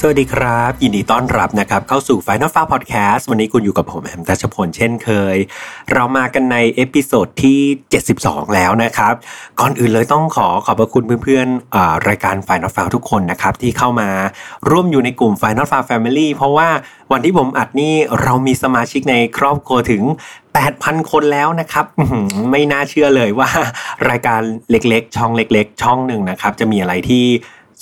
สวัสดีครับยินดีต้อนรับนะครับเข้าสู่ Final File Podcast วันนี้คุณอยู่กับผมแอมตัชพลเช่นเคย เรามากันใน episode ที่ 72 แล้วนะครับ ก่อนอื่นเลยต้องขอขอบพระคุณเพื่อนๆรายการ Final f a r ทุกคนนะครับ ที่เข้ามาร่วมอยู่ในกลุ่ม Final f a r Family เพราะว่าวันที่ผมอัดนี่เรามีสมาชิกในครอบครัวถึง 8,000 คนแล้วนะครับ ไม่น่าเชื่อเลยว่ารายการเล็กๆ ช่องเล็ก ๆ ช่องหนึ่งนะครับ จะมีอะไรที่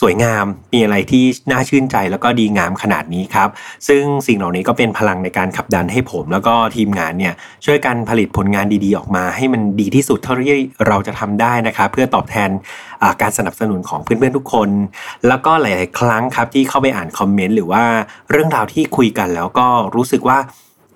สวยงาม มีอะไรที่น่าชื่นใจแล้วก็ดีงามขนาดนี้ครับ ซึ่งสิ่งเหล่านี้ก็เป็นพลังในการขับดันให้ผม แล้วก็ทีมงานเนี่ยช่วยกันผลิตผลงานดีๆออกมา ให้มันดีที่สุดเท่าที่เราจะทำได้นะครับ เพื่อตอบแทนการสนับสนุนของเพื่อนๆทุกคน แล้วก็หลาย ๆ ครั้งครับที่เข้าไปอ่านคอมเมนต์หรือว่าเรื่องราวที่คุยกันแล้วก็รู้สึกว่า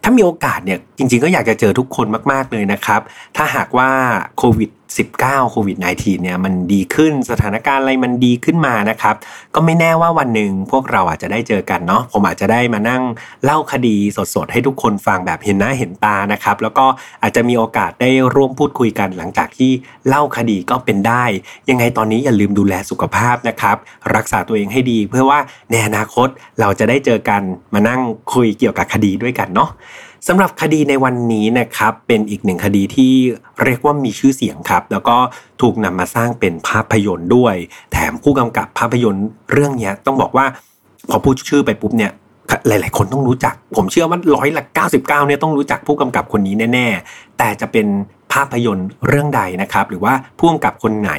ถ้ามีโอกาสเนี่ย จริงๆ ก็อยากจะเจอทุกคนมาก ๆ เลยนะครับ ถ้าหากว่าโควิด19โควิด -19 เนี่ยมันดีขึ้นสถานการณ์อะไรมันดีขึ้นมานะครับ ก็ไม่แน่ว่าวันหนึ่งพวกเราอาจจะได้เจอกันเนาะผมอาจจะได้มานั่งเล่าคดีสดๆ ให้ทุกคนฟังแบบเห็นหน้าเห็นตานะครับ แล้วก็อาจจะมีโอกาสได้ร่วมพูดคุยกันหลังจากที่เล่าคดีก็เป็นได้ ยังไงตอนนี้อย่าลืมดูแลสุขภาพนะครับ รักษาตัวเองให้ดี เพื่อว่าในอนาคตเราจะได้เจอกันมานั่งคุยเกี่ยวกับคดีด้วยกันเนาะ สำหรับคดีในวันนี้นะครับเป็นอีกหนึ่งคดีที่เรียกว่ามีชื่อเสียงครับ แล้วก็ถูกนำมาสร้างเป็นภาพยนตร์ด้วย แถมผู้กำกับภาพยนตร์เรื่องนี้ต้องบอกว่าพอพูดชื่อไปปุ๊บเนี่ยหลาย ๆ คนต้องรู้จัก ผมเชื่อว่าร้อยละ99เนี่ยต้องรู้จักผู้กำกับคนนี้แน่ ๆ แต่จะเป็นภาพยนตร์เรื่องใดนะครับ หรือว่าผู้กำกับคนไหน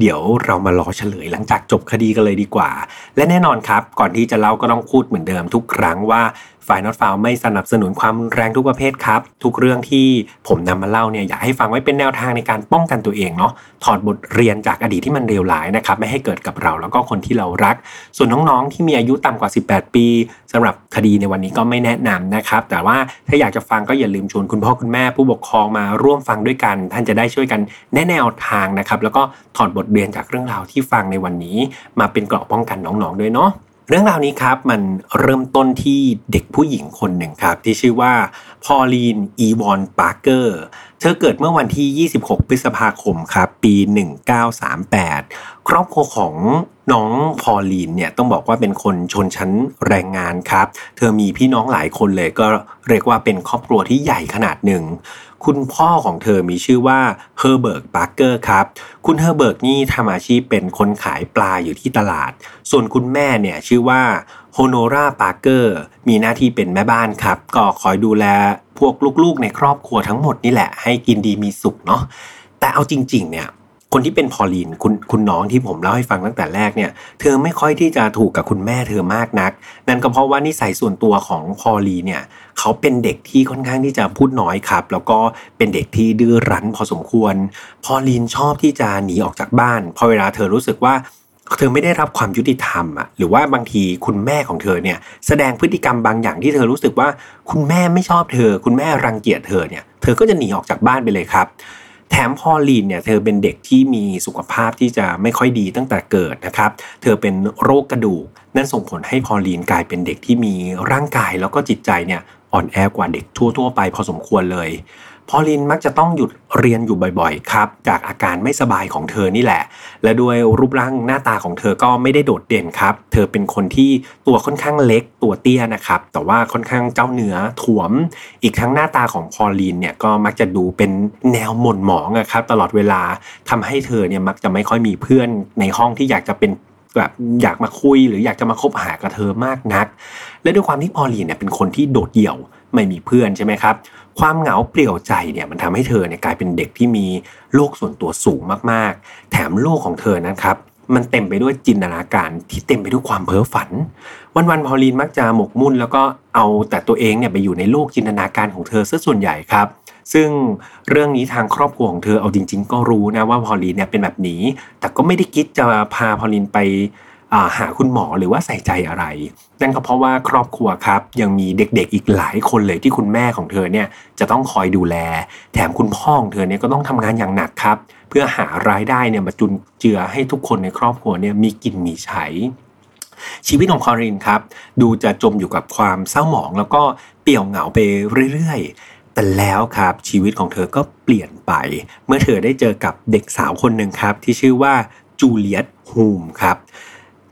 เดี๋ยวเรามารอเฉลยหลังจากจบคดีกันเลยดีกว่า และแน่นอนครับ ก่อนที่จะเล่าก็ต้องพูดเหมือนเดิมทุกครั้งว่า ฝ่ายนอตฟาวไม่สนับสนุนความแรงทุกประเภทครับ ทุกเรื่องที่ผมนำมาเล่าเนี่ยอยากให้ฟังไว้เป็นแนวทางในการป้องกันตัวเองเนาะถอดบทเรียนจากอดีตที่มันเลวร้ายนะครับไม่ให้เกิดกับเราแล้วก็คนที่เรารัก ส่วนน้องๆที่มีอายุต่ำกว่า 18 ปีสำหรับคดีในวันนี้ก็ไม่แนะนำนะครับ แต่ว่าถ้าอยากจะฟังก็อย่าลืมชวนคุณพ่อคุณแม่ผู้ปกครองมาร่วมฟังด้วยกัน ท่านจะได้ช่วยกันแนะแนวทางนะครับแล้วก็ถอดบทเรียนจากเรื่องราวที่ฟังในวันนี้ มาเป็นเกราะป้องกันน้องๆด้วยเนาะ เรื่องราวนี้ครับมันเริ่มต้นที่เด็กผู้หญิงคนหนึ่งครับ ที่ชื่อว่าพอลีนอีวอนปาร์เกอร์เธอเกิดเมื่อวันที่ 26 พฤษภาคมครับ ปี 1938 ครอบครัวของน้องพอลีนเนี่ยต้องบอกว่าเป็นคนชนชั้นแรงงานครับ เธอมีพี่น้องหลายคนเลยก็เรียกว่าเป็นครอบครัวที่ใหญ่ขนาดหนึ่ง คุณพ่อของเธอมีชื่อว่าเฮอร์เบิร์ตปาร์เกอร์ครับ คุณเฮอร์เบิร์ตนี่ทำอาชีพเป็นคนขายปลาอยู่ที่ตลาด ส่วนคุณแม่เนี่ยชื่อว่าโฮโนราปาร์เกอร์มีหน้าที่เป็นแม่บ้านครับ ก็คอยดูแลพวกลูกๆในครอบครัวทั้งหมดนี่แหละให้กินดีมีสุขเนาะแต่เอาจริงๆเนี่ย คนที่เป็นพอลีนคุณคุณน้องที่ผมเล่าให้ฟังตั้งแต่แรกเนี่ย เธอไม่ค่อยที่จะถูกกับคุณแม่เธอมากนัก นั่นก็เพราะว่านิสัยส่วนตัวของพอลีเนี่ยเขาเป็นเด็กที่ค่อนข้างที่จะพูดน้อยครับ แล้วก็เป็นเด็กที่ดื้อรั้นพอสมควร พอลีนชอบที่จะหนีออกจากบ้านพอเวลาเธอรู้สึกว่าเธอไม่ได้รับความยุติธรรมอะหรือว่าบางทีคุณแม่ของเธอเนี่ยแสดงพฤติกรรมบางอย่างที่เธอรู้สึกว่า คุณแม่ไม่ชอบเธอ คุณแม่รังเกียจเธอเนี่ยเธอก็จะหนีออกจากบ้านไปเลยครับ แถมพอลีนเนี่ยเธอเป็นเด็กที่มีสุขภาพที่จะไม่ค่อยดีตั้งแต่เกิดนะครับ เธอเป็นโรคกระดูก นั่นส่งผลให้พอลีนกลายเป็นเด็กที่มีร่างกายแล้วก็จิตใจเนี่ยอ่อนแอกว่าเด็กทั่ว ๆ ไปพอสมควรเลย พอลินมักจะต้องหยุดเรียนอยู่บ่อยๆครับจากอาการไม่สบายของเธอนี่แหละ และด้วยรูปร่างหน้าตาของเธอก็ไม่ได้โดดเด่นครับ เธอเป็นคนที่ตัวค่อนข้างเล็กตัวเตี้ยนะครับ แต่ว่าค่อนข้างเจ้าเนื้อถ่วม อีกทั้งหน้าตาของพอลินเนี่ยก็มักจะดูเป็นแนวหม่นหมองครับตลอดเวลาทำให้เธอเนี่ยมักจะไม่ค่อยมีเพื่อนในห้องที่อยากจะเป็นแบบอยากมาคุยหรืออยากจะมาคบหากับเธอมากนัก และด้วยความที่พอลีนเนี่ยเป็นคนที่โดดเดี่ยวไม่มีเพื่อนใช่ไหมครับ ความเหงาเปลี่ยวใจเนี่ยมันทำให้เธอเนี่ยกลายเป็นเด็กที่มีโลกส่วนตัวสูงมากๆ แถมโลกของเธอนะครับมันเต็มไปด้วยจินตนาการที่เต็มไปด้วยความเพ้อฝัน วันๆพอลีนมักจะหมกมุ่น แล้วก็เอาแต่ตัวเองเนี่ยไปอยู่ในโลกจินตนาการของเธอซะส่วนใหญ่ครับซึ่งเรื่องนี้ทางครอบครัวของเธอเอาจริง ๆ ก็รู้นะว่าพอลีนเนี่ยเป็นแบบนี้ แต่ก็ไม่ได้คิดจะพาพอลีนไป หาคุณหมอหรือว่าใส่ใจอะไรนั่นก็เพราะว่าครอบครัวครับ ยังมีเด็กๆอีกหลายคนเลยที่คุณแม่ของเธอเนี่ยจะต้องคอยดูแล แถมคุณพ่อของเธอเนี่ยก็ต้องทำงานอย่างหนักครับ เพื่อหารายได้เนี่ยมาจุนเจือให้ทุกคนในครอบครัวเนี่ยมีกินมีใช้ชีวิตของคอรินครับ ดูจะจมอยู่กับความเศร้าหมอง แล้วก็เปี่ยวเหงาไปเรื่อยๆ แต่แล้วครับชีวิตของเธอก็เปลี่ยนไป เมื่อเธอได้เจอกับเด็กสาวคนหนึ่งครับ ที่ชื่อว่าจูเลียตฮูมครับ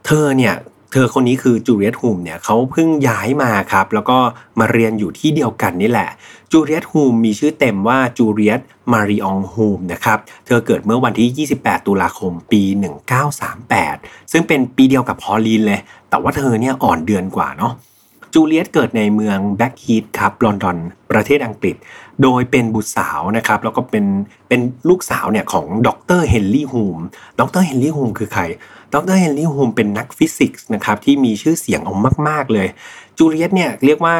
เธอเนี่ยเธอคนนี้คือจูเลียตฮูมเนี่ยเขาเพิ่งย้ายมาครับ แล้วก็มาเรียนอยู่ที่เดียวกันนี่แหละจูเลียตฮูมมีชื่อเต็มว่าจูเลียตมาริองฮูมนะครับ เธอเกิดเมื่อวันที่ 28 ตุลาคมปี 1938 ซึ่งเป็นปีเดียวกับพอลีนเลย แต่ว่าเธอเนี่ยอ่อนเดือนกว่าเนาะ จูเลียตเกิดในเมืองแบล็กฮีทครับลอนดอน ประเทศอังกฤษ โดยเป็นบุตรสาวนะครับ แล้วก็เป็นเป็นลูกสาวเนี่ยของดรเฮนรี่ฮูมดรเฮนรี่ฮูมคือใครดรเฮนรี่ฮูมเป็นนักฟิสิกส์นะครับที่มีชื่อเสียงออกมาก ๆ เลย จูเลียตเนี่ยเรียกว่า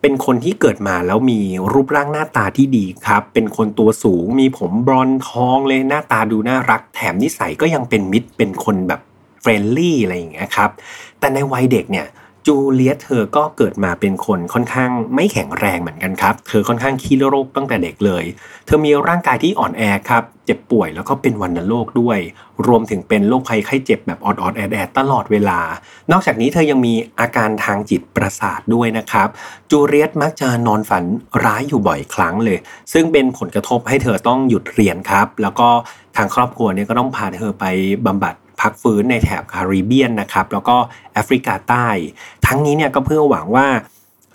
เป็นคนที่เกิดมาแล้วมีรูปร่างหน้าตาที่ดีครับ เป็นคนตัวสูง มีผมบรอนทองเลยหน้าตาดูน่ารัก แถมนิสัยก็ยังเป็นมิตร เป็นคนแบบ friendly อะไรอย่างเงี้ยครับ แต่ในวัยเด็กเนี่ย จูเลียตเธอก็เกิดมาเป็นคนค่อนข้างไม่แข็งแรงเหมือนกันครับ เธอค่อนข้างขี้โรคตั้งแต่เด็กเลย เธอมีร่างกายที่อ่อนแอครับ เจ็บป่วยแล้วก็เป็นวันโรคด้วย รวมถึงเป็นโรคภัยไข้เจ็บแบบออดๆแอดๆตลอดเวลา นอกจากนี้เธอยังมีอาการทางจิตประสาทด้วยนะครับ จูเลียตมักจะนอนฝันร้ายอยู่บ่อยครั้งเลย ซึ่งเป็นผลกระทบให้เธอต้องหยุดเรียนครับ แล้วก็ทางครอบครัวเนี่ยก็ต้องพาเธอไปบำบัด พักฟื้นในแถบคาริเบียนนะครับแล้วก็แอฟริกาใต้ ทั้งนี้เนี่ยก็เพื่อหวังว่า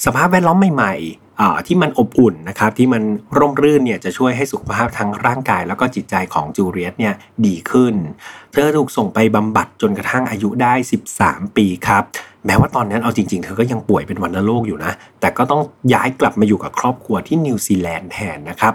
สภาพแวดล้อมใหม่ๆที่มันอบอุ่นนะครับที่มันร่มรื่นเนี่ยจะช่วยให้สุขภาพทั้งร่างกาย แล้วก็จิตใจของจูเลียตเนี่ยดีขึ้น เธอถูกส่งไปบำบัดจนกระทั่งอายุได้ 13 ปีครับแม้ว่าตอนนั้นเอาจริงๆ เธอก็ยังป่วยเป็นวัณโรคอยู่นะ แต่ก็ต้องย้ายกลับมาอยู่กับครอบครัวที่นิวซีแลนด์แทนนะครับ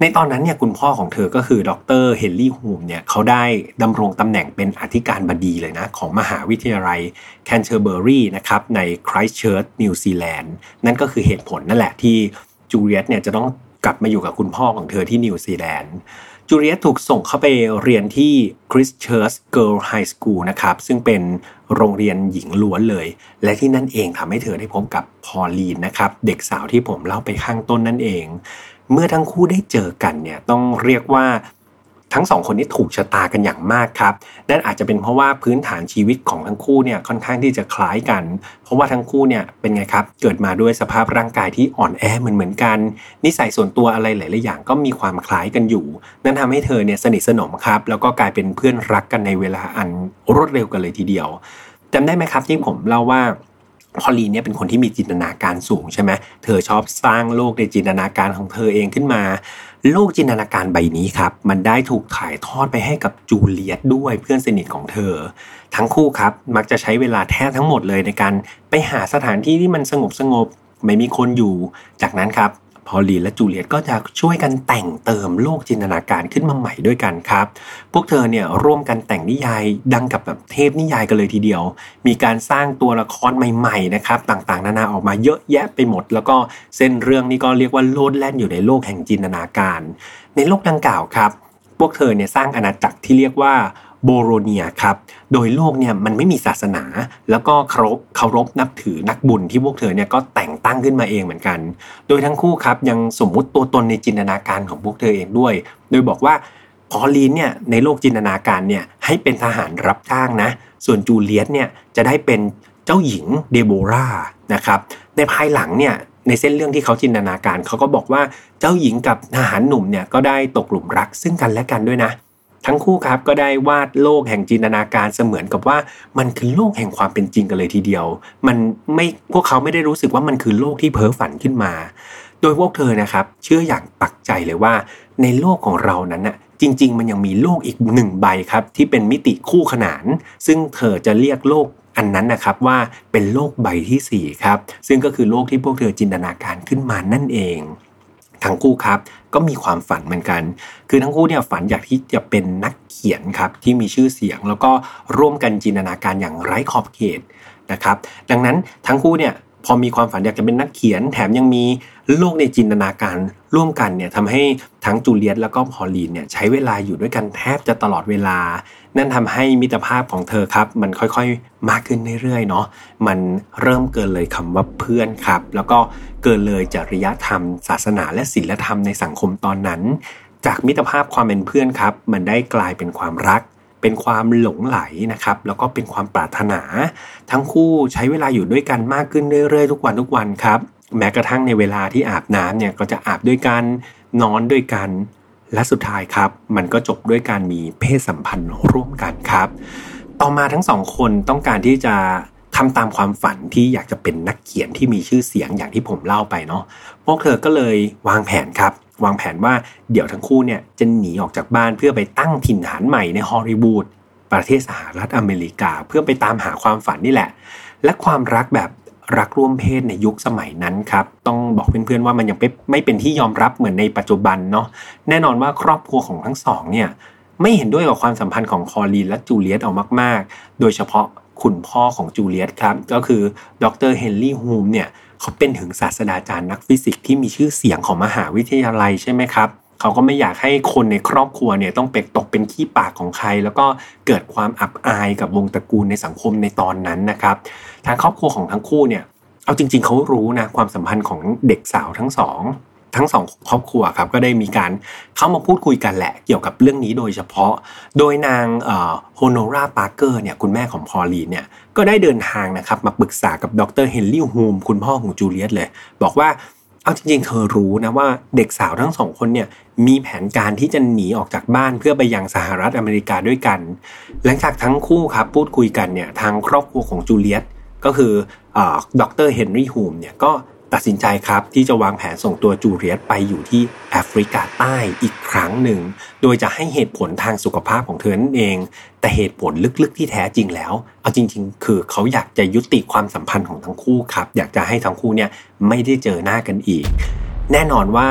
ในตอนนั้นเนี่ยคุณพ่อของเธอก็คือดรเฮนรี่ฮูมเนี่ยเขาได้ดำรงตำแหน่งเป็นอธิการบดีเลยนะ ของมหาวิทยาลัยแคนเทอร์เบอรีนะครับในคริสเชิร์ชนิวซีแลนด์นั่นก็คือเหตุผลนั่นแหละที่จูเลียตเนี่ยจะต้องกลับมาอยู่กับคุณพ่อของเธอที่นิวซีแลนด์จูเลียตถูกส่งเข้าไปเรียนที่ Christchurch Girl High School นะครับ ซึ่งเป็นโรงเรียนหญิงล้วนเลย และที่นั่นเองทำให้เธอได้พบกับพอลีนนะครับ เด็กสาวที่ผมเล่าไปข้างต้นนั่นเอง เมื่อทั้งคู่ได้เจอกันเนี่ยต้องเรียกว่าทั้งสองคนนี้ถูกชะตากันอย่างมากครับ นั่นอาจจะเป็นเพราะว่าพื้นฐานชีวิตของทั้งคู่เนี่ยค่อนข้างที่จะคล้ายกัน เพราะว่าทั้งคู่เนี่ยเป็นไงครับ เกิดมาด้วยสภาพร่างกายที่อ่อนแอเหมือนเหมือนกัน นิสัยส่วนตัวอะไรหลาย ๆ อย่างก็มีความคล้ายกันอยู่ นั่นทำให้เธอเนี่ยสนิทสนมครับ แล้วก็กลายเป็นเพื่อนรักกันในเวลาอันรวดเร็วกันเลยทีเดียวจำได้ไหมครับที่ผมเล่าว่า พอลีเนี่ยเป็นคนที่มีจินตนาการสูงใช่ไหมเธอชอบสร้างโลกในจินตนาการของเธอเองขึ้นมา โลกจินตนาการใบนี้ครับ มันได้ถูกถ่ายทอดไปให้กับจูเลียตด้วยเพื่อนสนิทของเธอ ทั้งคู่ครับ มักจะใช้เวลาแทบทั้งหมดเลยในการไปหาสถานที่ที่มันสงบสงบไม่มีคนอยู่ จากนั้นครับ พอลีและจูเลียตก็จะช่วยกันแต่งเติมโลกจินตนาการขึ้นมาใหม่ด้วยกันครับ พวกเธอเนี่ยร่วมกันแต่งนิยายดังกับแบบเทพนิยายกันเลยทีเดียว มีการสร้างตัวละครใหม่ๆนะครับต่างๆ นานาออกมาเยอะแยะไปหมด แล้วก็เส้นเรื่องนี้ก็เรียกว่าโลดแล่นอยู่ในโลกแห่งจินตนาการ ในโลกดังกล่าวครับ พวกเธอเนี่ยสร้างอาณาจักรที่เรียกว่าโบโรเนียครับ โดยโลกเนี่ยมันไม่มีศาสนา แล้วก็เคารพเคารพนับถือนักบุญที่พวกเธอเนี่ยก็แต่ง ตั้งขึ้นมาเองเหมือนกัน โดยทั้งคู่ครับยังสมมุติตัวตนในจินตนาการของพวกเธอเองด้วย โดยบอกว่าพอลีนเนี่ยในโลกจินตนาการเนี่ยให้เป็นทหารรับจ้างนะ ส่วนจูเลียตเนี่ยจะได้เป็นเจ้าหญิงเดโบรานะครับในภายหลังเนี่ยในเส้นเรื่องที่เขาจินตนาการเขาก็บอกว่าเจ้าหญิงกับทหารหนุ่มเนี่ยก็ได้ตกหลุมรักซึ่งกันและกันด้วยนะ ทั้งคู่ครับก็ได้วาดโลกแห่งจินตนาการเสมือนกับว่ามันคือโลกแห่งความเป็นจริงกันเลยทีเดียว มันไม่พวกเขาไม่ได้รู้สึกว่ามันคือโลกที่เพ้อฝันขึ้นมา โดยพวกเธอนะครับ เชื่ออย่างปักใจเลยว่า ในโลกของเรานั้นน่ะจริง ๆ มันยังมีโลกอีกหนึ่งใบครับ ที่เป็นมิติคู่ขนาน ซึ่งเธอจะเรียกโลกอันนั้นนะครับว่าเป็นโลกใบที่4ครับซึ่งก็คือโลกที่พวกเธอจินตนาการขึ้นมานั่นเองทั้งคู่ครับ ก็มีความฝันเหมือนกัน คือทั้งคู่เนี่ยฝันอยากที่จะเป็นนักเขียนครับที่มีชื่อเสียง แล้วก็ร่วมกันจินตนาการอย่างไร้ขอบเขตนะครับ ดังนั้นทั้งคู่เนี่ย พอมีความฝันอยากจะเป็นนักเขียน แถมยังมีโลกในจินตนาการร่วมกันเนี่ยทำให้ทั้งจูเลียตแล้วก็พอลีนเนี่ยใช้เวลาอยู่ด้วยกันแทบจะตลอดเวลา นั่นทำให้มิตรภาพของเธอครับ มันค่อยๆมากขึ้นเรื่อยๆเนาะมันเริ่มเกินเลยคำว่าเพื่อนครับ แล้วก็เกินเลยจริยธรรม ศาสนาและศีลธรรมในสังคมตอนนั้น จากมิตรภาพความเป็นเพื่อนครับ มันได้กลายเป็นความรัก เป็นความหลงไหลนะครับ แล้วก็เป็นความปรารถนา ทั้งคู่ใช้เวลาอยู่ด้วยกันมากขึ้นเรื่อยๆ ทุกวันทุกวันครับ แม้กระทั่งในเวลาที่อาบน้ำเนี่ยก็จะอาบด้วยกันนอนด้วยกัน และสุดท้ายครับ มันก็จบด้วยการมีเพศสัมพันธ์ร่วมกันครับ ต่อมาทั้งสองคนต้องการที่จะทำตามความฝันที่อยากจะเป็นนักเขียนที่มีชื่อเสียงอย่างที่ผมเล่าไปเนาะพวกเธอก็เลยวางแผนครับ วางแผนว่าเดี๋ยวทั้งคู่เนี่ยจะหนีออกจากบ้านเพื่อไปตั้งถิ่นฐานใหม่ในฮอลลีวูดประเทศสหรัฐอเมริกา เพื่อไปตามหาความฝันนี่แหละ และความรักแบบรักร่วมเพศในยุคสมัยนั้นครับ ต้องบอกเพื่อนๆว่ามันยังไม่เป็นที่ยอมรับเหมือนในปัจจุบันเนาะแน่นอนว่าครอบครัวของทั้งสองเนี่ยไม่เห็นด้วยกับความสัมพันธ์ของพอลีนและจูเลียตออกมาก ๆ โดยเฉพาะคุณพ่อของจูเลียตครับ ก็คือดรเฮนรี่ฮูมเนี่ย เขาเป็นถึงศาสตราจารย์นักฟิสิกส์ที่มีชื่อเสียงของมหาวิทยาลัยใช่ไหมครับเขาก็ไม่อยากให้คนในครอบครัวเนี่ยต้องเป็กตกเป็นขี้ปากของใคร แล้วก็เกิดความอับอายกับวงตระกูลในสังคมในตอนนั้นนะครับ ทางครอบครัวของทั้งคู่เนี่ยเอาจริง ๆเขารู้นะความสัมพันธ์ของเด็กสาวทั้งสอง ทั้งสองครอบครัวครับก็ได้มีการเข้ามาพูดคุยกันแหละเกี่ยวกับเรื่องนี้โดยเฉพาะ โดยนางโฮโนราปาร์เกอร์เนี่ยคุณแม่ของพอลีนเนี่ยก็ได้เดินทางนะครับมาปรึกษากับดรเฮนรี่ฮูมคุณพ่อของจูเลียตเลย บอกว่าเอาจริงๆเธอรู้นะว่าเด็กสาวทั้งสองคนเนี่ยมีแผนการที่จะหนีออกจากบ้านเพื่อไปยังสหรัฐอเมริกาด้วยกัน หลังจากทั้งคู่ครับพูดคุยกันเนี่ยทางครอบครัวของจูเลียตก็คือดรเฮนรี่ฮูมเนี่ยก็ ตัดสินใจครับที่จะวางแผนส่งตัวจูเลียตไปอยู่ที่แอฟริกาใต้อีกครั้งหนึ่ง โดยจะให้เหตุผลทางสุขภาพของเธอนั่นเอง แต่เหตุผลลึกๆ ที่แท้จริงแล้ว เอาจริง ๆ คือเขาอยากจะยุติความสัมพันธ์ของทั้งคู่ครับ อยากจะให้ทั้งคู่เนี่ยไม่ได้เจอหน้ากันอีก แน่นอนว่า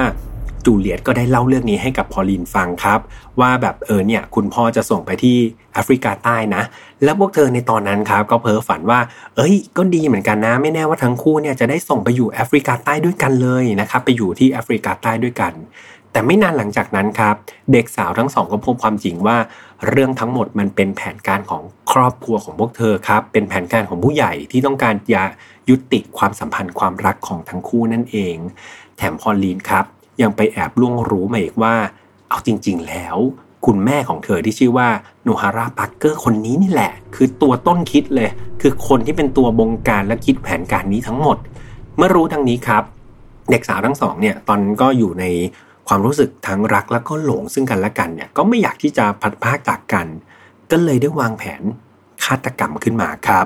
จูเลียตก็ได้เล่าเรื่องนี้ให้กับพอลินฟังครับ ว่าแบบเออเนี่ยคุณพ่อจะส่งไปที่แอฟริกาใต้นะ แล้วพวกเธอในตอนนั้นครับ ก็เพ้อฝันว่า เอ้ย ก็ดีเหมือนกันนะ ไม่แน่ว่าทั้งคู่เนี่ยจะได้ส่งไปอยู่แอฟริกาใต้ด้วยกันเลยนะครับไปอยู่ที่แอฟริกาใต้ด้วยกัน แต่ไม่นานหลังจากนั้นครับ เด็กสาวทั้งสองก็พบความจริงว่า เรื่องทั้งหมดมันเป็นแผนการของครอบครัวของพวกเธอครับ เป็นแผนการของผู้ใหญ่ที่ต้องการจะยุติความสัมพันธ์ความรักของทั้งคู่นั่นเอง แถมพอลีนครับ ยังไปแอบล่วงรู้มาอีกว่า เอาจริง ๆ แล้ว คุณแม่ของเธอที่ชื่อว่าโนฮาราปักเกอร์คนนี้นี่แหละ คือตัวต้นคิดเลย คือคนที่เป็นตัวบงการและคิดแผนการนี้ทั้งหมด เมื่อรู้ดังนี้ครับ เด็กสาวทั้งสองเนี่ยตอนก็อยู่ในความรู้สึกทั้งรักแล้วก็หลงซึ่งกันและกันเนี่ยก็ไม่อยากที่จะพัดพากจากกัน ก็เลยได้วางแผน ฆาตกรรมขึ้นมาครับ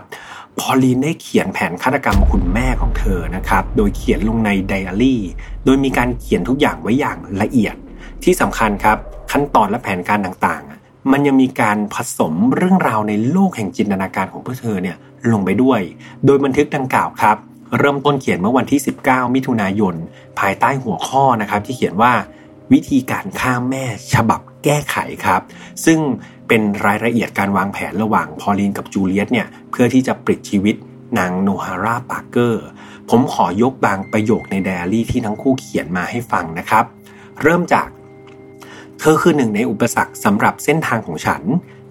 พอลีนได้เขียนแผนฆาตกรรมคุณแม่ของเธอนะครับ โดยเขียนลงในไดอารี่ โดยมีการเขียนทุกอย่างไว้อย่างละเอียด ที่สำคัญครับ ขั้นตอนและแผนการต่างๆ มันยังมีการผสมเรื่องราวในโลกแห่งจินตนาการของพวกเธอเนี่ยลงไปด้วย โดยบันทึกดังกล่าวครับ เริ่มต้นเขียนเมื่อวันที่ 19 มิถุนายน ภายใต้หัวข้อนะครับที่เขียนว่าวิธีการฆ่าแม่ฉบับแก้ไขครับ ซึ่ง เป็นรายละเอียดการวางแผนระหว่างพอลีนกับจูเลียตเนี่ยเพื่อที่จะปลิดชีวิตนางโนฮาร่าปาร์เกอร์ ผมขอยกบางประโยคในไดอารี่ที่ทั้งคู่เขียนมาให้ฟังนะครับ เริ่มจาก เธอคือหนึ่งในอุปสรรคสำหรับเส้นทางของฉัน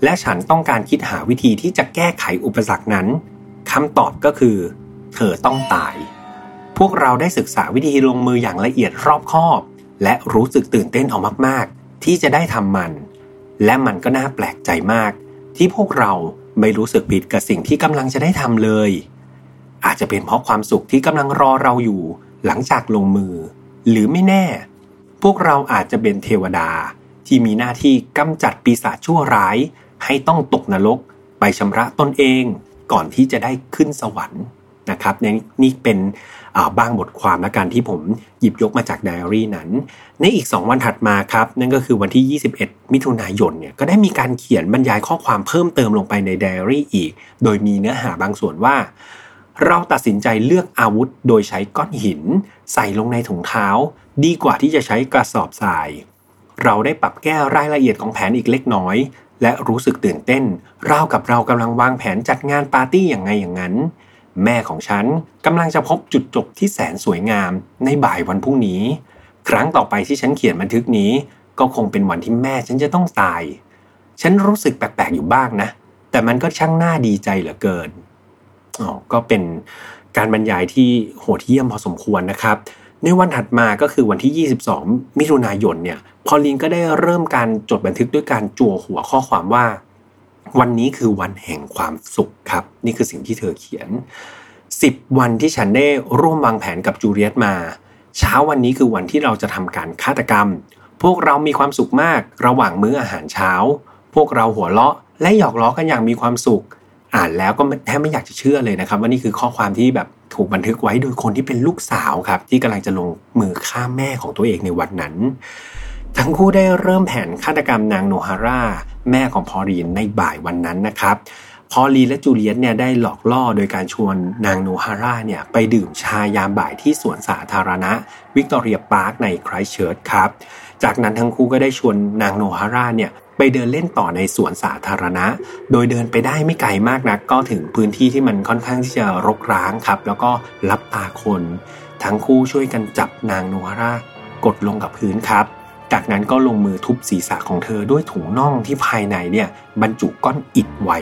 และฉันต้องการคิดหาวิธีที่จะแก้ไขอุปสรรคนั้นคำตอบก็คือ เธอต้องตาย พวกเราได้ศึกษาวิธีลงมืออย่างละเอียดรอบคอบ และรู้สึกตื่นเต้นออกมาก ๆ ที่จะได้ทำมัน และมันก็น่าแปลกใจมาก ที่พวกเราไม่รู้สึกผิดกับสิ่งที่กำลังจะได้ทำเลย อาจจะเป็นเพราะความสุขที่กำลังรอเราอยู่ หลังจากลงมือ หรือไม่แน่ พวกเราอาจจะเป็นเทวดาที่มีหน้าที่กำจัดปีศาจชั่วร้าย ให้ต้องตกนรก ไปชำระตนเอง ก่อนที่จะได้ขึ้นสวรรค์นะครับนี่เป็น บางบทความและการที่ผมหยิบยกมาจากไดอารี่นั้น ในอีก 2 วันถัดมาครับ นั่นก็คือวันที่ 21 มิถุนายนเนี่ยก็ได้มีการเขียนบรรยายข้อความเพิ่มเติมลงไปในไดอารี่อีก โดยมีเนื้อหาบางส่วนว่า เราตัดสินใจเลือกอาวุธ โดยใช้ก้อนหิน ใส่ลงในถุงเท้า ดีกว่าที่จะใช้กระสอบทราย เราได้ปรับแก้รายละเอียดของแผนอีกเล็กน้อย และรู้สึกตื่นเต้นราวกับเรากำลังวางแผนจัดงานปาร์ตี้อย่างไงอย่างนั้น แม่ของฉันกำลังจะพบจุดจบที่แสนสวยงามในบ่ายวันพรุ่งนี้ ครั้งต่อไปที่ฉันเขียนบันทึกนี้ ก็คงเป็นวันที่แม่ฉันจะต้องตาย ฉันรู้สึกแปลกๆอยู่บ้างนะ แต่มันก็ช่างน่าดีใจเหลือเกินอ๋อก็เป็นการบรรยายที่โหดเยี่ยมพอสมควรนะครับ ในวันถัดมาก็คือวันที่ 22 มิถุนายนเนี่ย พอลินก็ได้เริ่มการจดบันทึกด้วยการจั่วหัวข้อความว่า วันนี้คือวันแห่งความสุขครับ นี่คือสิ่งที่เธอเขียน 10 วันที่ฉันได้ร่วมวางแผนกับจูเลียตมา เช้าวันนี้คือวันที่เราจะทำการฆาตกรรม พวกเรามีความสุขมากระหว่างมื้ออาหารเช้า พวกเราหัวเราะ และหยอกล้อกันอย่างมีความสุข อ่านแล้วก็แทบไม่อยากจะเชื่อเลยนะครับ ว่านี่คือข้อความที่แบบถูกบันทึกไว้โดยคนที่เป็นลูกสาวครับ ที่กำลังจะลงมือฆ่าแม่ของตัวเองในวันนั้น ทั้งคู่ได้เริ่มแผนฆาตกรรมนางโนฮาร่า แม่ของพอลีนในบ่ายวันนั้นนะครับ พอลีนและจูเลียตเนี่ยได้หลอกล่อโดยการชวนนางโนฮาร่าเนี่ยไปดื่มชายามบ่ายที่สวนสาธารณะวิกตอเรียพาร์คในไครส์เชิร์ชครับ จากนั้นทั้งคู่ก็ได้ชวนนางโนฮาร่าเนี่ยไปเดินเล่นต่อในสวนสาธารณะ โดยเดินไปได้ไม่ไกลมากนัก ก็ถึงพื้นที่ที่มันค่อนข้างที่จะรกร้างครับ แล้วก็รับตาคน ทั้งคู่ช่วยกันจับนางโนฮาร่ากดลงกับพื้นครับ จากนั้นก็ลงมือทุบศีรษะของเธอด้วยถุงน่องที่ภายในเนี่ยบรรจุก้อนอิฐไว้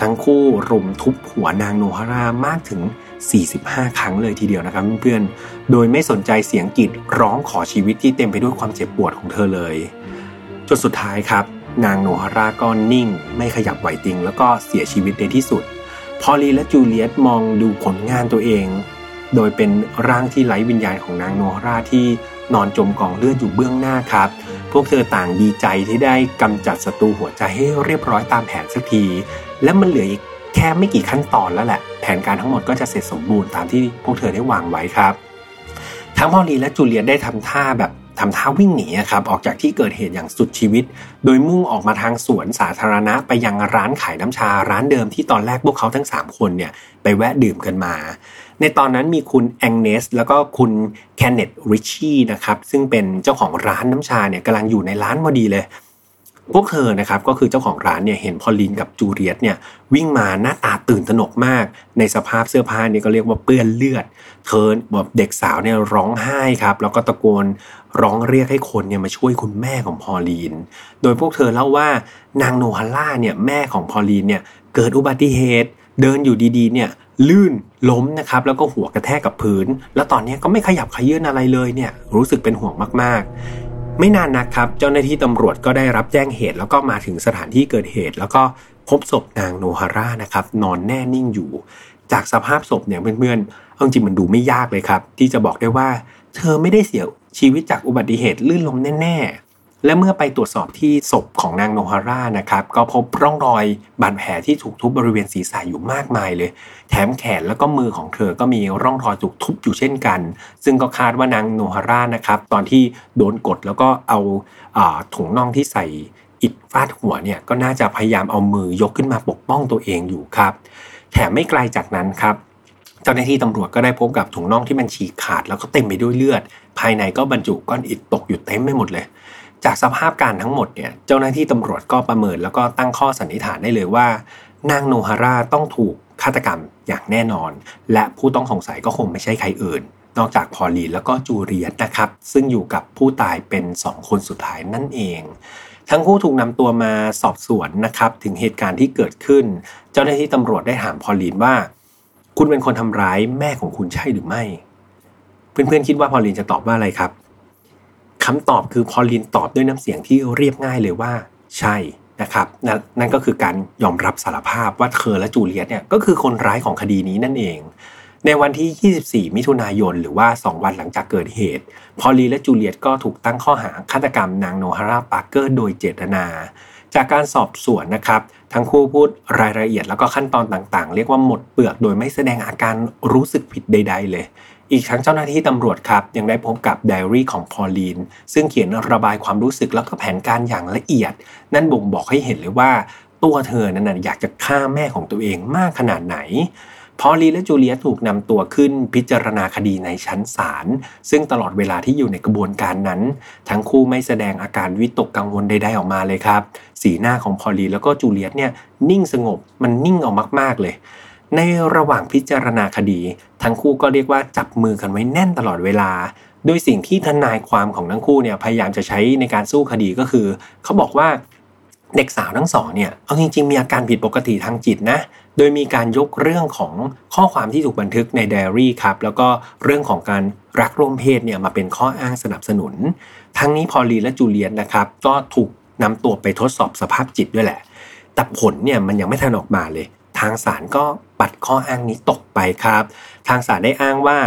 ทั้งคู่รุมทุบหัวนางโนฮารามากถึง 45 ครั้งเลยทีเดียวนะครับเพื่อนๆ โดยไม่สนใจเสียงกรีดร้องขอชีวิตที่เต็มไปด้วยความเจ็บปวดของเธอเลย จนสุดท้ายครับ นางโนฮาราก็นิ่ง ไม่ขยับไหวติง แล้วก็เสียชีวิตในที่สุด พอลีและจูเลียตมองดูผลงานตัวเอง โดยเป็นร่างที่ไร้วิญญาณของนางโนฮาร่าที่ นอนจมกองเลือดอยู่เบื้องหน้าครับ พวกเธอต่างดีใจที่ได้กำจัดศัตรูหัวใจให้เรียบร้อยตามแผนสักที และมันเหลืออีกแค่ไม่กี่ขั้นตอนแล้วแหละ แผนการทั้งหมดก็จะเสร็จสมบูรณ์ตามที่พวกเธอได้วางไว้ครับ ทั้งพอลีและจูเลียได้ทำท่าแบบทำท่าวิ่งหนีครับออกจากที่เกิดเหตุอย่างสุดชีวิต โดยมุ่งออกมาทางสวนสาธารณะไปยังร้านขายน้ำชาร้านเดิมที่ตอนแรกพวกเขาทั้ง 3 คนเนี่ยไปแวะดื่มกันมา ในตอนนั้นมีคุณแองเนสแล้วก็คุณแคนเนตริชชี่นะครับซึ่งเป็นเจ้าของร้านน้ำชาเนี่ยกำลังอยู่ในร้านพอดีเลย พวกเธอนะครับก็คือเจ้าของร้านเนี่ยเห็นพอลินกับจูเลียตเนี่ยวิ่งมาหน้าตาตื่นตระหนกมาก ในสภาพเสื้อผ้านี่ก็เรียกว่าเปื้อนเลือด เธอแบบเด็กสาวเนี่ยร้องไห้ครับแล้วก็ตะโกนร้องเรียกให้คนเนี่ยมาช่วยคุณแม่ของพอลีน โดยพวกเธอเล่าว่านางโนฮัลล่าเนี่ยแม่ของพอลีนเนี่ยเกิดอุบัติเหตุ เดินอยู่ดีๆ เนี่ยลื่นล้มนะครับแล้วก็หัวกระแทกกับพื้น แล้วตอนนี้ก็ไม่ขยับขยื่นอะไรเลยเนี่ยรู้สึกเป็นห่วงมากๆ ไม่นานนักครับเจ้าหน้าที่ตำรวจก็ได้รับแจ้งเหตุ แล้วก็มาถึงสถานที่เกิดเหตุ แล้วก็พบศพนางโนฮาร่านะครับนอนแน่นิ่งอยู่ จากสภาพศพเนี่ยเพื่อนๆเอาจริงมันดูไม่ยากเลยครับ ที่จะบอกได้ว่า เธอไม่ได้เสียชีวิตจากอุบัติเหตุลื่นล้มแน่ๆ และเมื่อไปตรวจสอบที่ศพของนางโนฮาร่านะครับ ก็พบร่องรอยบาดแผลที่ถูกทุบบริเวณศีรษะอยู่มากมายเลย แถมแขนแล้วก็มือของเธอก็มีร่องรอยถูกทุบอยู่เช่นกัน ซึ่งก็คาดว่านางโนฮาร่านะครับ ตอนที่โดนกดแล้วก็เอาถุงน่องที่ใส่อิดฟาดหัวเนี่ยก็น่าจะพยายามเอามือยกขึ้นมาปกป้องตัวเองอยู่ครับ แถมไม่ไกลจากนั้นครับเจ้าหน้าที่ตำรวจก็ได้พบกับถุงน่องที่มันฉีกขาดแล้วก็เต็มไปด้วยเลือด ภายในก็บรรจุก้อนอิฐตกอยู่เต็มไปหมดเลย จากสภาพการทั้งหมดเนี่ยเจ้าหน้าที่ตำรวจก็ประเมินแล้วก็ตั้งข้อสันนิษฐานได้เลยว่า นางโนฮาร่าต้องถูกฆาตกรรมอย่างแน่นอน และผู้ต้องสงสัยก็คงไม่ใช่ใครอื่น นอกจากพอลีนแล้วก็จูเลียตนะครับ ซึ่งอยู่กับผู้ตายเป็น 2 คนสุดท้ายนั่นเอง ทั้งคู่ถูกนำตัวมาสอบสวนนะครับ ถึงเหตุการณ์ที่เกิดขึ้น เจ้าหน้าที่ตำรวจได้ถามพอลีนว่า คุณเป็นคนทำร้ายแม่ของคุณใช่หรือไม่ เพื่อนๆคิดว่าพอลีนจะตอบว่าอะไรครับ คำตอบคือพอลีนตอบด้วยน้ำเสียงที่เรียบง่ายเลยว่า ใช่นะครับนนั่นก็คือการยอมรับสารภาพว่าเธอและจูเลียตเนี่ยก็คือคนร้ายของคดีนี้นั่นเอง ในวันที่ 24 มิถุนายนหรือว่า 2 วันหลังจากเกิดเหตุ พอลีและจูเลียตก็ถูกตั้งข้อหาฆาตกรรมนางโนฮาร่าปาร์เกอร์โดยเจตนา จากการสอบสวนนะครับ ทั้งคู่พูดรายละเอียดแล้วก็ขั้นตอนต่างๆ เรียกว่าหมดเปลือกโดยไม่แสดงอาการรู้สึกผิดใด ๆ เลย อีกทั้งเจ้าหน้าที่ตำรวจครับ ยังได้พบกับไดอารี่ของพอลีน ซึ่งเขียนระบายความรู้สึกแล้วก็แผนการอย่างละเอียด นั่นบ่งบอกให้เห็นเลยว่า ตัวเธอนั้นอยากจะฆ่าแม่ของตัวเองมากขนาดไหนพอลีและจูเลียถูกนำตัวขึ้นพิจารณาคดีในชั้นศาลซึ่งตลอดเวลาที่อยู่ในกระบวนการนั้น ทั้งคู่ไม่แสดงอาการวิตกกังวลใดๆออกมาเลยครับ สีหน้าของพอลีแล้วก็จูเลียตเนี่ยนิ่งสงบมันนิ่งออกมากๆเลย ในระหว่างพิจารณาคดี ทั้งคู่ก็เรียกว่าจับมือกันไว้แน่นตลอดเวลา โดยสิ่งที่ทนายความของทั้งคู่เนี่ยพยายามจะใช้ในการสู้คดีก็คือ เขาบอกว่าเด็กสาวทั้งสองเนี่ยเอาจริงๆมีอาการผิดปกติทางจิตนะ โดยมีการยกเรื่องของข้อความที่ถูกบันทึกในไดอารี่ครับแล้วก็เรื่องของการรักร่วมเพศเนี่ยมาเป็นข้ออ้างสนับสนุน ทั้งนี้พอลีและจูเลียตนะครับก็ถูกนำตัวไปทดสอบสภาพจิตด้วยแหละ แต่ผลเนี่ยมันยังไม่ทันออกมาเลย ทางศาลก็ ปัดข้ออ้างนี้ตกไปครับ ทางศาลได้อ้างว่า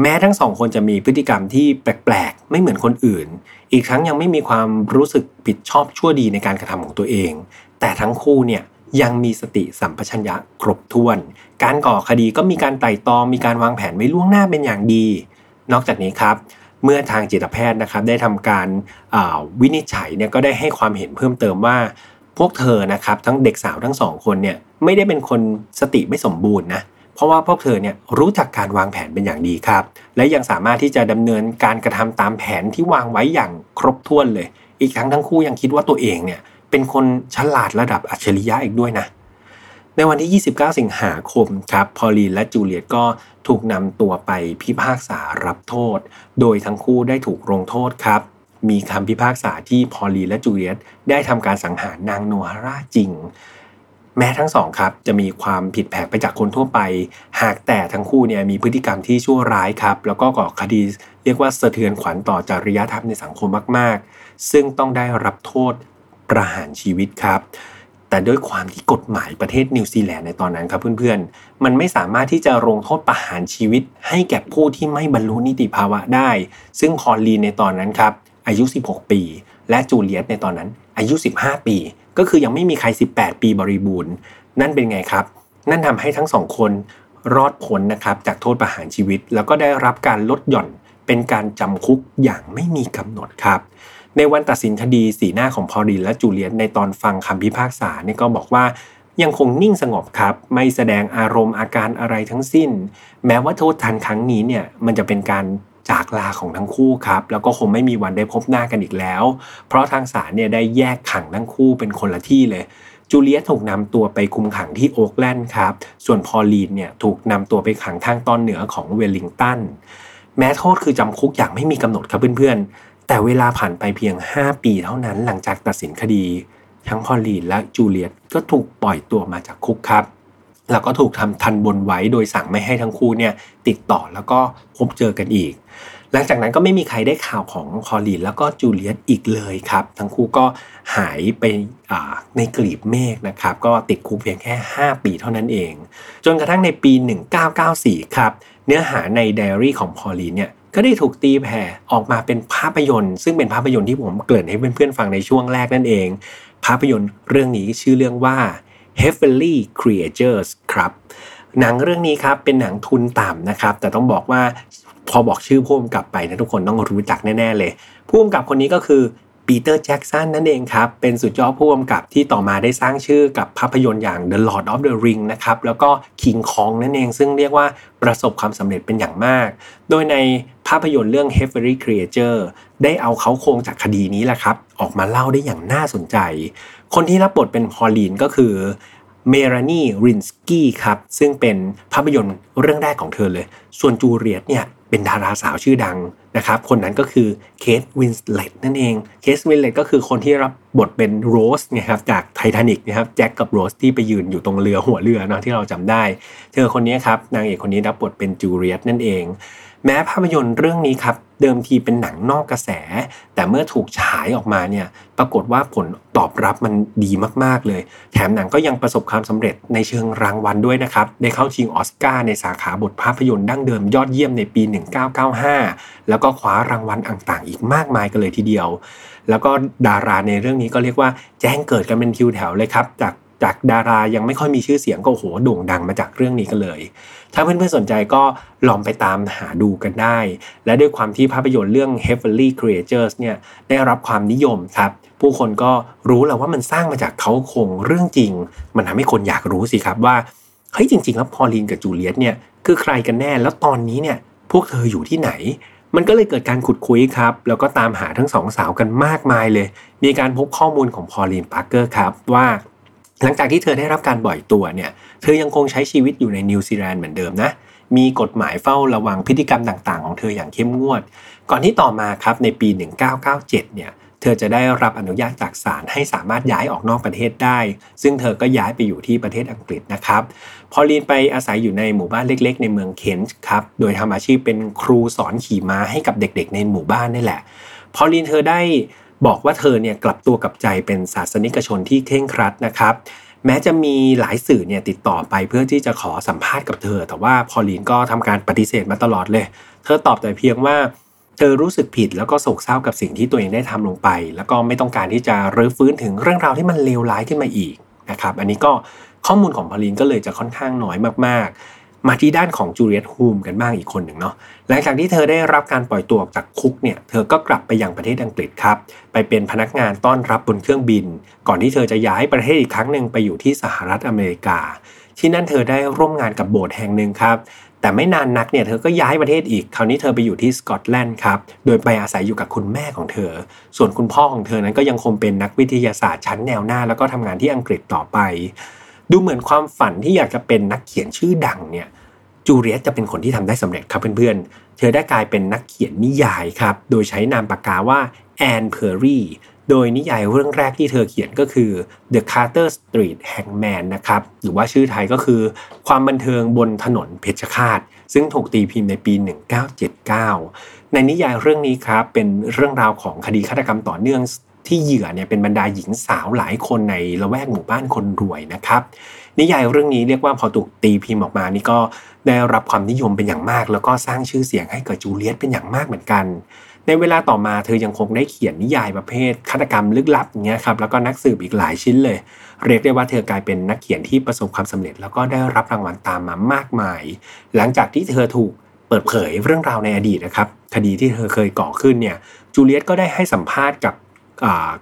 แม้ทั้งสองคนจะมีพฤติกรรมที่แปลกๆ ไม่เหมือนคนอื่น อีกทั้งยังไม่มีความรู้สึกผิดชอบชั่วดีในการกระทำของตัวเอง แต่ทั้งคู่เนี่ยยังมีสติสัมปชัญญะครบถ้วน การก่อคดีก็มีการไต่ตองมีการวางแผนไว้ล่วงหน้าเป็นอย่างดี นอกจากนี้ครับ เมื่อทางจิตแพทย์นะครับได้ทำการวินิจฉัยเนี่ยก็ได้ให้ความเห็นเพิ่มเติมว่า พวกเธอนะครับทั้งเด็กสาวทั้งสองคนเนี่ยไม่ได้เป็นคนสติไม่สมบูรณ์นะเพราะว่าพวกเธอเนี่ยรู้จักการวางแผนเป็นอย่างดีครับ และยังสามารถที่จะดำเนินการกระทำตามแผนที่วางไว้อย่างครบถ้วนเลย อีกทั้งทั้งคู่ยังคิดว่าตัวเองเนี่ยเป็นคนฉลาดระดับอัจฉริยะอีกด้วยนะในวันที่ 29 สิงหาคมครับ พอลีนและจูเลียตก็ถูกนำตัวไปพิพากษารับโทษ โดยทั้งคู่ได้ถูกลงโทษครับ มีคำพิพากษาที่พอลีและจูเลียตได้ทำการสังหารนางโนฮาร่าจริง แม้ทั้งสองครับ จะมีความผิดแผกไปจากคนทั่วไป หากแต่ทั้งคู่เนี่ยมีพฤติกรรมที่ชั่วร้ายครับ แล้วก็ก่อคดีเรียกว่าสะเทือนขวัญต่อจริยธรรมในสังคมมาก ๆ ซึ่งต้องได้รับโทษประหารชีวิตครับแต่ด้วยความที่กฎหมายประเทศนิวซีแลนด์ในตอนนั้นครับเพื่อนๆ มันไม่สามารถที่จะลงโทษประหารชีวิต ให้แก่ผู้ที่ไม่บรรลุนิติภาวะได้ ซึ่งคอลีนในตอนนั้นครับ อายุ 16 ปี และจูเลียตในตอนนั้นอายุ 15 ปี ก็คือยังไม่มีใคร 18 ปีบริบูรณ์ นั่นเป็นไงครับ นั่นทำให้ทั้งสองคนรอดพ้นนะครับจากโทษประหารชีวิต แล้วก็ได้รับการลดหย่อนเป็นการจำคุกอย่างไม่มีกำหนดครับ ในวันตัดสินคดีสีหน้าของพอลินและจูเลียตในตอนฟังคำพิพากษาเนี่ยก็บอกว่ายังคงนิ่งสงบครับ ไม่แสดงอารมณ์อาการอะไรทั้งสิ้น แม้ว่าโทษทันครั้งนี้เนี่ยมันจะเป็นการ จากลาของทั้งคู่ครับ แล้วก็คงไม่มีวันได้พบหน้ากันอีกแล้ว เพราะทางศาลเนี่ยได้แยกขังทั้งคู่เป็นคนละที่เลยจูเลียตถูกนำตัวไปคุมขังที่โอ๊กแลนด์ครับ ส่วนพอลีนเนี่ยถูกนำตัวไปขังทางตอนเหนือของเวลลิงตัน แม้โทษคือจำคุกอย่างไม่มีกำหนดครับเพื่อนๆ แต่เวลาผ่านไปเพียง 5 ปีเท่านั้นหลังจากตัดสินคดี ทั้งพอลีนและจูเลียตก็ถูกปล่อยตัวมาจากคุกครับ แล้วก็ถูกทำทันบนไว้โดยสั่งไม่ให้ทั้งคู่เนี่ยติดต่อแล้วก็พบเจอกันอีก หลังจากนั้นก็ไม่มีใครได้ข่าวของคอลีนแล้วก็จูเลียตอีกเลยครับ ทั้งคู่ก็หายไปในกลีบเมฆนะครับ ก็ติดคุกเพียงแค่ 5 ปีเท่านั้นเอง จนกระทั่งในปี 1994 ครับ เนื้อหาในไดอารี่ของพอลีนเนี่ยก็ได้ถูกตีแผ่ออกมาเป็นภาพยนตร์ ซึ่งเป็นภาพยนตร์ที่ผมเกริ่นให้เพื่อนๆฟังในช่วงแรกนั่นเอง ภาพยนตร์เรื่องนี้ชื่อเรื่องว่า Heavenly Creatures ครับ หนังเรื่องนี้ครับเป็นหนังทุนต่ำนะครับ แต่ต้องบอกว่าพอบอกชื่อผู้กำกับไปนะทุกคนต้องรู้จักแน่ ๆ เลยผู้กำกับคนนี้ก็คือปีเตอร์แจ็กสันนั่นเองครับ เป็นสุดยอดผู้กำกับที่ต่อมาได้สร้างชื่อกับภาพยนตร์อย่าง The Lord of the Ring นะครับ แล้วก็ King Kong นั่นเอง ซึ่งเรียกว่าประสบความสำเร็จเป็นอย่างมาก โดยในภาพยนตร์เรื่อง Heavenly Creature ได้เอาเขาโครงจากคดีนี้แหละครับ ออกมาเล่าได้อย่างน่าสนใจ คนที่รับบทเป็นพอลีนก็คือเมรานีรินสกี้ครับซึ่งเป็นภาพยนตร์เรื่องแรกของเธอเลย ส่วนจูเลียตเนี่ยเป็นดาราสาวชื่อดังนะครับคนนั้นก็คือเคทวินสเลตนั่นเองเคทวินสเลตก็คือคนที่รับบทเป็นโรสไงครับจากไททานิกนะครับแจ็คกับโรสที่ไปยืนอยู่ตรงเรือหัวเรือเนาะที่เราจำได้ เธอคนนี้ครับนางเอกคนนี้รับบทเป็นจูเลียตนั่นเอง แม้ภาพยนตร์เรื่องนี้ครับเดิมทีเป็นหนังนอกกระแส แต่เมื่อถูกฉายออกมาเนี่ยปรากฏว่าผลตอบรับมันดีมากๆเลย แถมหนังก็ยังประสบความสำเร็จในเชิงรางวัลด้วยนะครับ ได้เข้าชิงออสการ์ในสาขาบทภาพยนตร์ดั้งเดิมยอดเยี่ยมในปี 1995 แล้วก็คว้ารางวัลต่างๆ อีกมากมายกันเลยทีเดียว แล้วก็ดาราในเรื่องนี้ก็เรียกว่าแจ้งเกิดกันเป็นคิวแถวเลยครับจาก จากดารายังไม่ค่อยมีชื่อเสียงก็โหโด่งดังมาจากเรื่องนี้กันเลย ถ้าเพื่อนๆสนใจก็ลองไปตามหาดูกันได้ และด้วยความที่ภาพยนตร์เรื่อง Heavenly Creatures เนี่ยได้รับความนิยมครับ ผู้คนก็รู้แล้วว่ามันสร้างมาจากเขาคงเรื่องจริง มันทำให้คนอยากรู้สิครับว่าเฮ้ยจริงๆแล้วพอลินกับจูเลียตเนี่ยคือใครกันแน่แล้วตอนนี้เนี่ยพวกเธออยู่ที่ไหนมันก็เลยเกิดการขุดคุยครับ แล้วก็ตามหาทั้งสองสาวกันมากมายเลย มีการพบข้อมูลของพอลินปาร์เกอร์ครับ ว่า หลังจากที่เธอได้รับการปล่อยตัวเนี่ยเธอยังคงใช้ชีวิตอยู่ในนิวซีแลนด์เหมือนเดิมนะมีกฎหมายเฝ้าระวังพฤติกรรมต่างๆ ของเธออย่างเข้มงวด ก่อนที่ต่อมาครับในปี 1997 เนี่ยเธอจะได้รับอนุญาตจากศาลให้สามารถย้ายออกนอกประเทศได้ ซึ่งเธอก็ย้ายไปอยู่ที่ประเทศอังกฤษนะครับ พอลีนไปอาศัยอยู่ในหมู่บ้านเล็ก ๆ ในเมืองเคนส์ครับ โดยทำอาชีพเป็นครูสอนขี่ม้าให้กับเด็กๆ ในหมู่บ้านนี่แหละ พอลีนเธอได้ บอกว่าเธอเนี่ยกลับตัวกับใจเป็นศาสนิกชนที่เคร่งครัดนะครับ แม้จะมีหลายสื่อเนี่ยติดต่อไปเพื่อที่จะขอสัมภาษณ์กับเธอ แต่ว่าพอลีนก็ทำการปฏิเสธมาตลอดเลย เธอตอบแต่เพียงว่า เธอรู้สึกผิดแล้วก็โศกเศร้ากับสิ่งที่ตัวเองได้ทำลงไป แล้วก็ไม่ต้องการที่จะรื้อฟื้นถึงเรื่องราวที่มันเลวร้ายขึ้นมาอีกนะครับ อันนี้ก็ข้อมูลของพอลินก็เลยจะค่อนข้างน้อยมากๆ มาที่ด้านของจูเลียตฮูมกันบ้างอีกคนหนึ่งเนาะหลังจากที่เธอได้รับการปล่อยตัวออกจากคุกเนี่ยเธอก็กลับไปยังประเทศอังกฤษครับ ไปเป็นพนักงานต้อนรับบนเครื่องบิน ก่อนที่เธอจะย้ายประเทศอีกครั้งหนึ่งไปอยู่ที่สหรัฐอเมริกา ที่นั่นเธอได้ร่วมงานกับโบสถ์แห่งหนึ่งครับแต่ไม่นานนักเนี่ยเธอก็ย้ายประเทศอีก คราวนี้เธอไปอยู่ที่สกอตแลนด์ครับ โดยไปอาศัยอยู่กับคุณแม่ของเธอ ส่วนคุณพ่อของเธอนั้นก็ยังคงเป็นนักวิทยาศาสตร์ชั้นแนวหน้า แล้วก็ทำงานที่อังกฤษต่อไป ดูเหมือนความฝันที่อยากจะเป็นนักเขียนชื่อดังเนี่ยจูเลียตจะเป็นคนที่ทำได้สำเร็จครับเพื่อนๆ เธอได้กลายเป็นนักเขียนนิยายครับ โดยใช้นามปากกาว่าแอนเพอร์รีโดยนิยายเรื่องแรกที่เธอเขียนก็คือ The Carter Street Hangman นะครับ หรือว่าชื่อไทยก็คือ ความบันเทิงบนถนนเพชรฆาต ซึ่งถูกตีพิมพ์ในปี 1979 ในนิยายเรื่องนี้ครับ เป็นเรื่องราวของคดีฆาตกรรมต่อเนื่อง ที่เหยื่อเนี่ยเป็นบรรดาหญิงสาวหลายคนในละแวกหมู่บ้านคนรวยนะครับ นิยายเรื่องนี้เรียกว่าพอถูกตีพิมพ์ออกมานี่ก็ได้รับความนิยมเป็นอย่างมาก แล้วก็สร้างชื่อเสียงให้กับจูเลียตเป็นอย่างมากเหมือนกัน ในเวลาต่อมาเธอยังคงได้เขียนนิยายประเภทฆาตกรรมลึกลับเงี้ยครับแล้วก็นักสืบอีกหลายชิ้นเลย เรียกได้ว่าเธอกลายเป็นนักเขียนที่ประสบความสำเร็จ แล้วก็ได้รับรางวัลตามมามากมาย หลังจากที่เธอถูกเปิดเผยเรื่องราวในอดีตนะครับคดีที่เธอเคยก่อขึ้นเนี่ยจูเลียตก็ได้ให้สัมภาษณ์กับ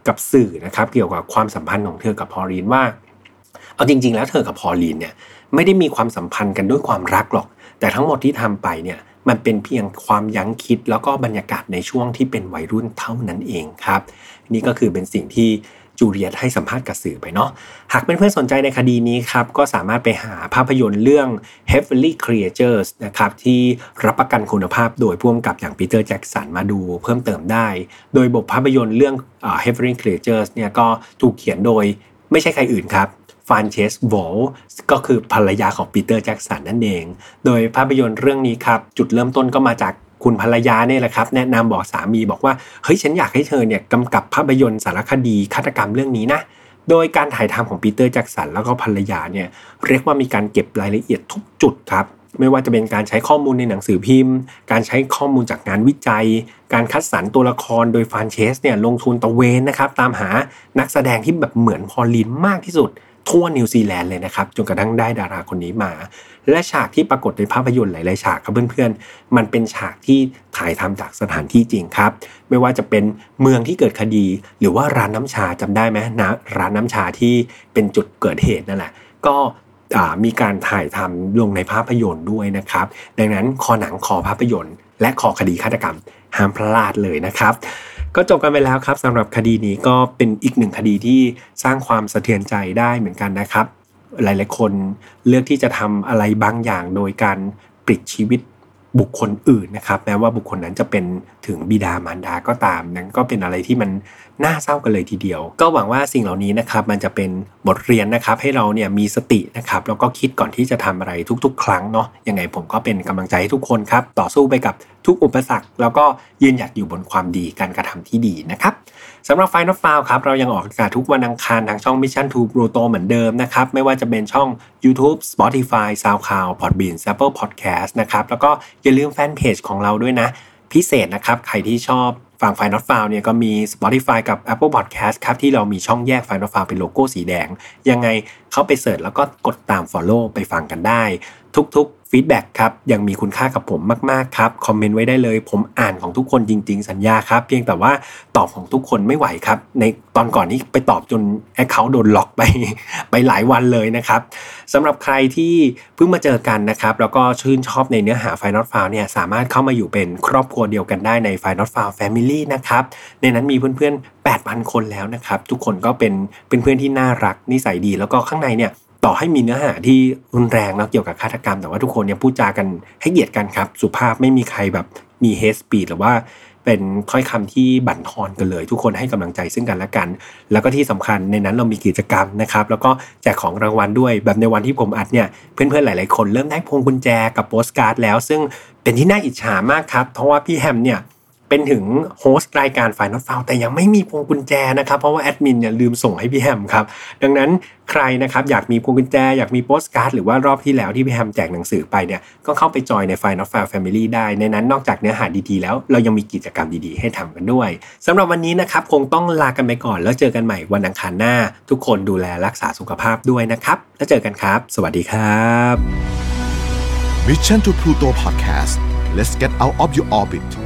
กับสื่อนะครับเกี่ยวกับความสัมพันธ์ของเธอกับพอลีนว่า เอาจริง ๆ แล้วเธอกับพอลีนเนี่ยไม่ได้มีความสัมพันธ์กันด้วยความรักหรอก แต่ทั้งหมดที่ทำไปเนี่ยมันเป็นเพียงความยั้งคิดแล้วก็บรรยากาศในช่วงที่เป็นวัยรุ่นเท่านั้นเองครับ นี่ก็คือเป็นสิ่งที่ จูเลียตให้สัมภาษณ์กับสื่อไปเนาะหากเป็นเพื่อนสนใจในคดีนี้ครับ ก็สามารถไปหาภาพยนตร์เรื่อง Heavenly Creatures นะครับที่รับประกันคุณภาพโดยพ่วงกับอย่างปีเตอร์แจ็กสันมาดูเพิ่มเติมได้ โดยบทภาพยนตร์เรื่อง Heavenly Creatures เนี่ยก็ถูกเขียนโดยไม่ใช่ใครอื่นครับฟานเชสโวลก็คือภรรยาของปีเตอร์แจ็กสันนั่นเอง โดยภาพยนตร์เรื่องนี้ครับ จุดเริ่มต้นก็มาจาก คุณภรรยาเนี่ยแหละครับ แนะนำบอกสามีบอกว่าเฮ้ยฉันอยากให้เธอเนี่ยกำกับภาพยนตร์สารคดีฆาตกรรมเรื่องนี้นะโดยการถ่ายทำของปีเตอร์แจ็กสันแล้วก็ภรรยาเนี่ยเรียกว่ามีการเก็บรายละเอียดทุกจุดครับไม่ว่าจะเป็นการใช้ข้อมูลในหนังสือพิมพ์ การใช้ข้อมูลจากงานวิจัย การคัดสรรตัวละครโดยฟานเชสเนี่ยลงทุนตะเวนนะครับตามหานักแสดงที่แบบเหมือนพอลินมากที่สุด ทั่วนิวซีแลนด์เลยนะครับจนกระทั่งได้ดาราคนนี้มา และฉากที่ปรากฏในภาพยนตร์หลาย ๆ ฉากครับเพื่อนๆ มันเป็นฉากที่ถ่ายทำจากสถานที่จริงครับ ไม่ว่าจะเป็นเมืองที่เกิดคดี หรือว่าร้านน้ำชาจำได้ไหมนะร้านน้ำชาที่เป็นจุดเกิดเหตุนั่นแหละ ก็มีการถ่ายทำลงในภาพยนตร์ด้วยนะครับ ดังนั้นคอหนังคอภาพยนตร์ และขอคดีฆาตกรรมห้ามพลาดเลยนะครับ ก็จบกันไปแล้วครับสำหรับคดีนี้ก็เป็นอีกหนึ่งคดีที่สร้างความสะเทือนใจได้เหมือนกันนะครับ หลาย ๆ คนเลือกที่จะทำอะไรบางอย่างโดยการปิดชีวิต บุคคลอื่นนะครับแม้ว่าบุคคลนั้นจะเป็นถึงบิดามารดาก็ตาม นั้นก็เป็นอะไรที่มันน่าเศร้ากันเลยทีเดียว ก็หวังว่าสิ่งเหล่านี้นะครับมันจะเป็นบทเรียนนะครับให้เราเนี่ยมีสตินะครับแล้วก็คิดก่อนที่จะทำอะไรทุก ๆ ครั้งเนาะยังไงผมก็เป็นกำลังใจให้ทุกคนครับต่อสู้ไปกับทุกอุปสรรค แล้วก็ยืนหยัดอยู่บนความดีการกระทำที่ดีนะครับ สำหรับไฟนอลฟาวครับเรายังออกอากาศทุกวันอังคารทางช่อง Mission to Pluto เหมือนเดิมนะครับไม่ว่าจะเป็นช่อง YouTube Spotify SoundCloud Podbean Apple Podcast นะครับแล้วก็อย่าลืมแฟนเพจของเราด้วยนะ พิเศษนะครับใครที่ชอบฟัง File Not Found เนี่ยก็มี Spotify กับ Apple Podcast ครับที่เรามีช่องแยก File Not Found เป็นโลโก้สีแดง ยังไงเข้าไป search แล้วก็กดตาม Follow ไปฟังกันได้ ทุกๆ feedback ครับยังมีคุณค่ากับผมมากๆครับคอมเมนต์ไว้ได้เลย ผมอ่านของทุกคนจริง ๆ สัญญาครับ เพียงแต่ว่าตอบของทุกคนไม่ไหวครับ ในตอนก่อนนี้ไปตอบจนแอคเคาท์โดนล็อกไปไปหลายวันเลยนะครับสำหรับใครที่เพิ่งมาเจอกันนะครับ แล้วก็ชื่นชอบในเนื้อหา Final f i l e เนี่ยสามารถเข้ามาอยู่เป็นครอบครัวเดียวกันได้ใน Final f i l e Family นะครับในนั้นมีเพื่อนๆ 8,000 คนแล้วนะครับ ทุกคนก็เป็นเป็นเพื่อนที่น่ารักนิสัยดีแล้วก็ข้างในเนี่ยต่อให้มีเนื้อหาที่รุนแรงนะเกี่ยวกับฆาตกรรม แต่ว่าทุกคนเนี่ยพูดจากันให้เกียรติกันครับ สุภาพไม่มีใครแบบมี hate speech หรือว่าเป็นถ้อยคำที่บั่นทอนกันเลย ทุกคนให้กำลังใจซึ่งกันและกัน แล้วก็ที่สำคัญในนั้นเรามีกิจกรรมนะครับ แล้วก็แจกของรางวัลด้วย แบบในวันที่ผมอัดเนี่ยเพื่อนๆหลาย ๆ คนเริ่มได้พวงกุญแจกับโปสการ์ดแล้ว ซึ่งเป็นที่น่าอิจฉามากครับ เพราะว่าพี่แฮมเนี่ย เป็นถึง host รายการ File Not Found แต่ยังไม่มีพวงกุญแจนะครับ เพราะว่าแอดมินเนี่ยลืมส่งให้พี่แฮมครับ ดังนั้นใครนะครับอยากมีพวงกุญแจ อยากมีโปสการ์ดหรือว่ารอบที่แล้วที่พี่แฮมแจกหนังสือไปเนี่ยก็เข้าไปจอยในฝ่ายนอตฟาวแฟมิลี่ได้ ในนั้นนอกจากเนื้อหาดีๆแล้ว เรายังมีกิจกรรมดีๆ ให้ทำกันด้วยสำหรับวันนี้นะครับคงต้องลากันไปก่อน แล้วเจอกันใหม่วันอังคารหน้า ทุกคนดูแลรักษาสุขภาพด้วยนะครับแล้วเจอกันครับ สวัสดีครับ Mission to Pluto Podcast let's get out of your orbit